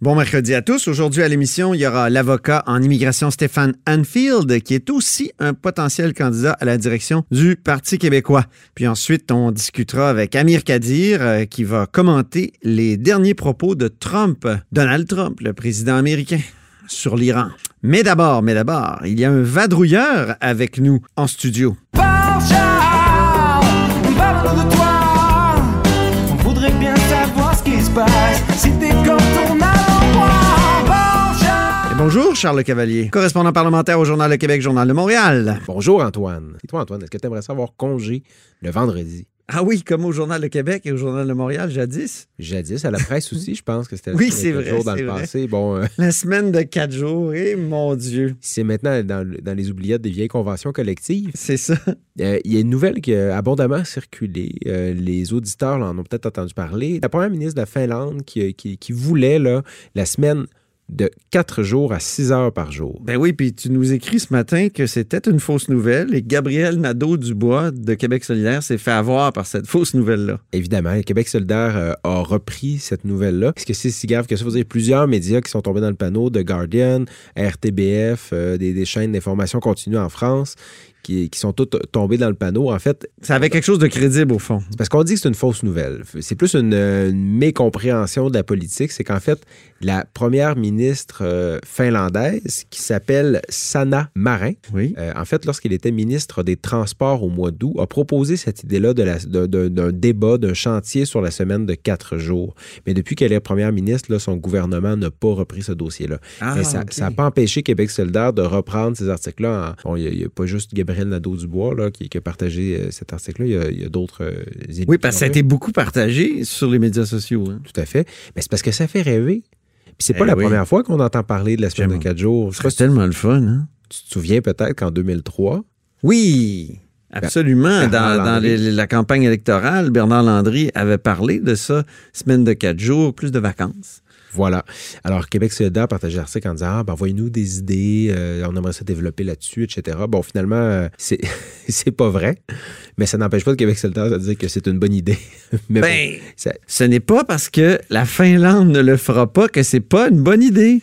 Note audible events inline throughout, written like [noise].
Bon mercredi à tous. Aujourd'hui à l'émission, il y aura l'avocat en immigration Stéphane Anfield, qui est aussi un potentiel candidat à la direction du Parti québécois. Puis ensuite, on discutera avec Amir Kadir, euh, qui va commenter les derniers propos de Trump, Donald Trump, le président américain, sur l'Iran. Mais d'abord, mais d'abord, il y a un vadrouilleur avec nous en studio. de toi. Bonjour, Charles Cavalier, correspondant parlementaire au Journal de Québec, Journal de Montréal. Bonjour, Antoine. Et toi, Antoine, est-ce que tu aimerais savoir congé le vendredi? Ah oui, comme au Journal de Québec et au Journal de Montréal, jadis. Jadis, à la presse aussi, je pense que c'était [laughs] Oui, c'est vrai. jours dans le vrai. passé. Bon, euh, La semaine de quatre jours, et mon Dieu. c'est maintenant dans, dans les oubliettes des vieilles conventions collectives. C'est ça. Euh, Il y a une nouvelle qui a abondamment circulé. Euh, les auditeurs en ont peut-être entendu parler. La première ministre de la Finlande qui, qui- qui voulait là, la semaine de quatre jours à six heures par jour. Ben oui, puis tu nous écris ce matin que c'était une fausse nouvelle et Gabriel Nadeau-Dubois de Québec solidaire s'est fait avoir par cette fausse nouvelle-là. Évidemment, Québec solidaire euh, a repris cette nouvelle-là. Est-ce que c'est si grave que ça? Vous avez plusieurs médias qui sont tombés dans le panneau, The Guardian, RTBF, euh, des, des chaînes d'information continue en France, qui, qui sont toutes tombées dans le panneau. En fait, Ça avait quelque chose de crédible au fond. parce qu'on dit que c'est une fausse nouvelle. C'est plus une, une mécompréhension de la politique. C'est qu'en fait, la première ministre euh, finlandaise, qui s'appelle Sanna Marin, Oui. euh, en fait, lorsqu'il était ministre des Transports au mois d'août, a proposé cette idée-là d'un débat, d'un chantier sur la semaine de quatre jours. Mais depuis qu'elle est première ministre, là, son gouvernement n'a pas repris ce dossier-là. Ah, Mais ça n'a pas empêché Québec solidaire de reprendre ces articles-là. en- Bon, Il n'y a, pas juste Gabriel Nadeau-Dubois là, qui, qui a partagé euh, cet article-là. Il y a- il a, d'autres Oui, parce que ça a été beaucoup partagé sur les médias sociaux. hein. Tout à fait. Mais c'est parce que ça fait rêver. Puis c'est Eh pas la oui. première fois qu'on entend parler de la semaine de quatre jours. C'est tellement le fun, hein? tu te souviens peut-être qu'en 2003, Oui, absolument. Bernard Dans, dans Landry. les- la campagne électorale, Bernard Landry avait parlé de ça, semaine de quatre jours, plus de vacances. Voilà. Alors, Québec solidaire partageait l'article en disant Ah, ben, envoyez-nous des idées, euh, on aimerait ça développer là-dessus, etc. Bon, finalement, euh, c'est, [laughs] c'est pas vrai, mais ça n'empêche pas de Québec solidaire de dire que c'est une bonne idée. [laughs] mais Ben, bon, ça- ce n'est pas parce que la Finlande ne le fera pas que c'est pas une bonne idée.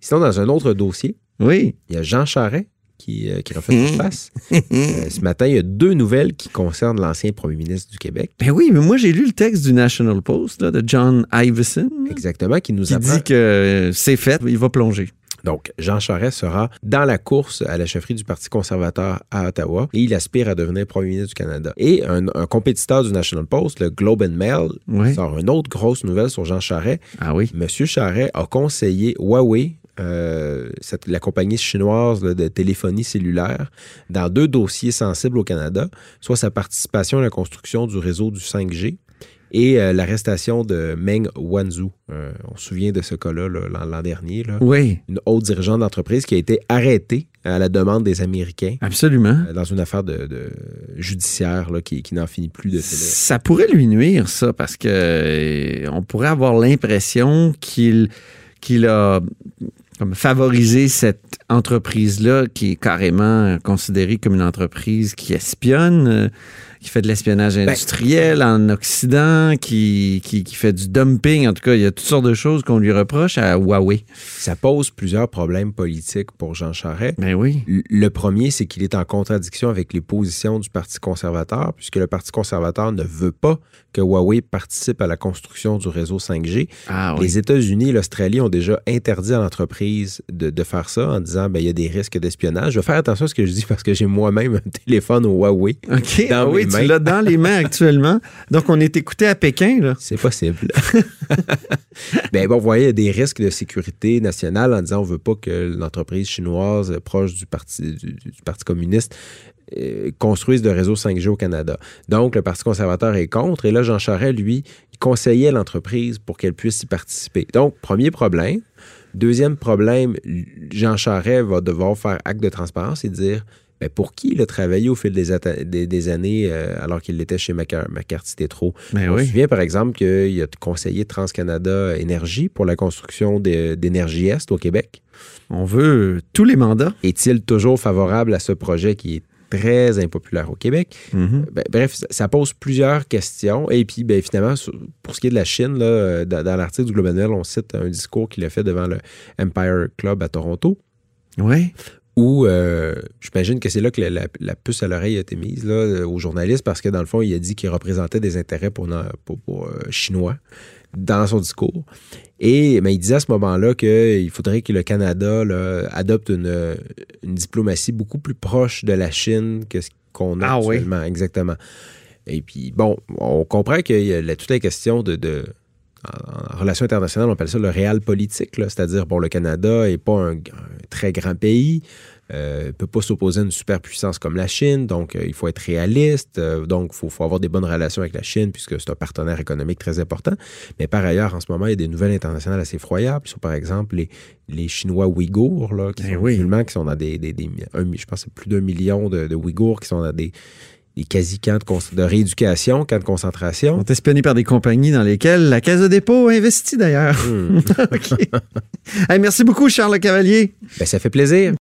Sinon, dans un autre dossier, Oui. il y a Jean Charest qui, euh, qui refait surface. Euh, ce matin, il y a deux nouvelles qui concernent l'ancien premier ministre du Québec. Ben oui, mais moi j'ai lu le texte du National Post là, de John Iveson Exactement, qui nous qui apprend. dit que euh, c'est fait, il va plonger. Donc, Jean Charest sera dans la course à la chefferie du Parti conservateur à Ottawa et il aspire à devenir premier ministre du Canada. Et un, un compétiteur du National Post, le Globe and Mail, Oui. sort une autre grosse nouvelle sur Jean Charest. Ah oui. Monsieur Charest a conseillé Huawei, euh, cette- la compagnie chinoise là, de téléphonie cellulaire, dans deux dossiers sensibles au Canada, soit sa participation à la construction du réseau du 5G et euh, l'arrestation de Meng Wanzhou. Euh, on se souvient de ce cas-là là, l'an dernier. Là Oui, une haute dirigeante d'entreprise qui a été arrêtée à la demande des Américains absolument. euh, dans une affaire de, de judiciaire là, qui, qui n'en finit plus de. Ça pourrait lui nuire, ça, parce que on pourrait avoir l'impression qu'il qu'il a favorisé cette entreprise-là qui est carrément considérée comme une entreprise qui espionne, euh, qui fait de l'espionnage industriel en Occident, qui, qui, qui fait du dumping. En tout cas, il y a toutes sortes de choses qu'on lui reproche à Huawei. Ça pose plusieurs problèmes politiques pour Jean Charest. Ben oui. Le premier, c'est qu'il est en contradiction avec les positions du Parti conservateur, puisque le Parti conservateur ne veut pas que Huawei participe à la construction du réseau 5G. Ah Les États-Unis et l'Australie ont déjà interdit à l'entreprise de, de faire ça en disant ben, il y a des risques d'espionnage. Je vais faire attention à ce que je dis parce que j'ai moi-même un téléphone au Huawei. OK. Dans ah oui, mes tu mains. l'as dans les mains [laughs] actuellement. Donc, on est écouté à Pékin, là. C'est possible. [laughs] ben bon, vous voyez, il y a des risques de sécurité nationale en disant on veut pas que l'entreprise chinoise proche du Parti, du, du Parti communiste euh, construise de réseau 5G au Canada. Donc, le Parti conservateur est contre. Et là, Jean Charest, lui, il conseillait l'entreprise pour qu'elle puisse y participer. Donc, premier problème. Deuxième problème, Jean Charest va devoir faire acte de transparence et dire ben, pour qui il a travaillé au fil des, atta- des- des années euh, alors qu'il était chez McCarthy Tétro? Ben On oui. se souvient par exemple qu'il a conseillé TransCanada Énergie pour la construction d'Énergie Est au Québec. On veut tous les mandats. Est-il toujours favorable à ce projet qui est très impopulaire au Québec? Mhm. Ben, bref, ça- pose plusieurs questions. Et puis, ben, finalement, pour ce qui est de la Chine, là, euh, dans, dans l'article du Globe Mail, on cite un discours qu'il a fait devant le Empire Club à Toronto, Oui. Où euh, j'imagine que c'est là que la, la- la puce à l'oreille a été mise là, euh, aux journalistes, parce que dans le fond, il a dit qu'il représentait des intérêts pour, pour, pour, euh, chinois dans son discours. Et ben, il disait à ce moment-là qu'il faudrait que le Canada là, adopte une, une diplomatie beaucoup plus proche de la Chine que ce qu'on a Ah oui. actuellement. Exactement. Et puis, bon, on comprend qu'il y a toute la question de, de- en, relations internationales, on appelle ça le réel politique, c'est-à-dire, bon, le Canada n'est pas un, un très grand pays, euh, ne peut pas s'opposer à une superpuissance comme la Chine, donc euh, il faut être réaliste, euh, donc il faut, faut avoir des bonnes relations avec la Chine, puisque c'est un partenaire économique très important. Mais par ailleurs, en ce moment, il y a des nouvelles internationales assez effroyables, sur par exemple les, les Chinois ouïghours, là, qui Eh sont oui. musulmans, qui sont dans des, des- des- un- je pense que c'est plus d'un million de, de Ouïghours qui sont dans des, des quasi-camps de, rééducation, camps de concentration. sont espionnés par des compagnies dans lesquelles la Caisse de dépôt investit d'ailleurs. Hmm. [laughs] OK. Hey, merci beaucoup, Charles Cavalier. Ben, ça fait plaisir.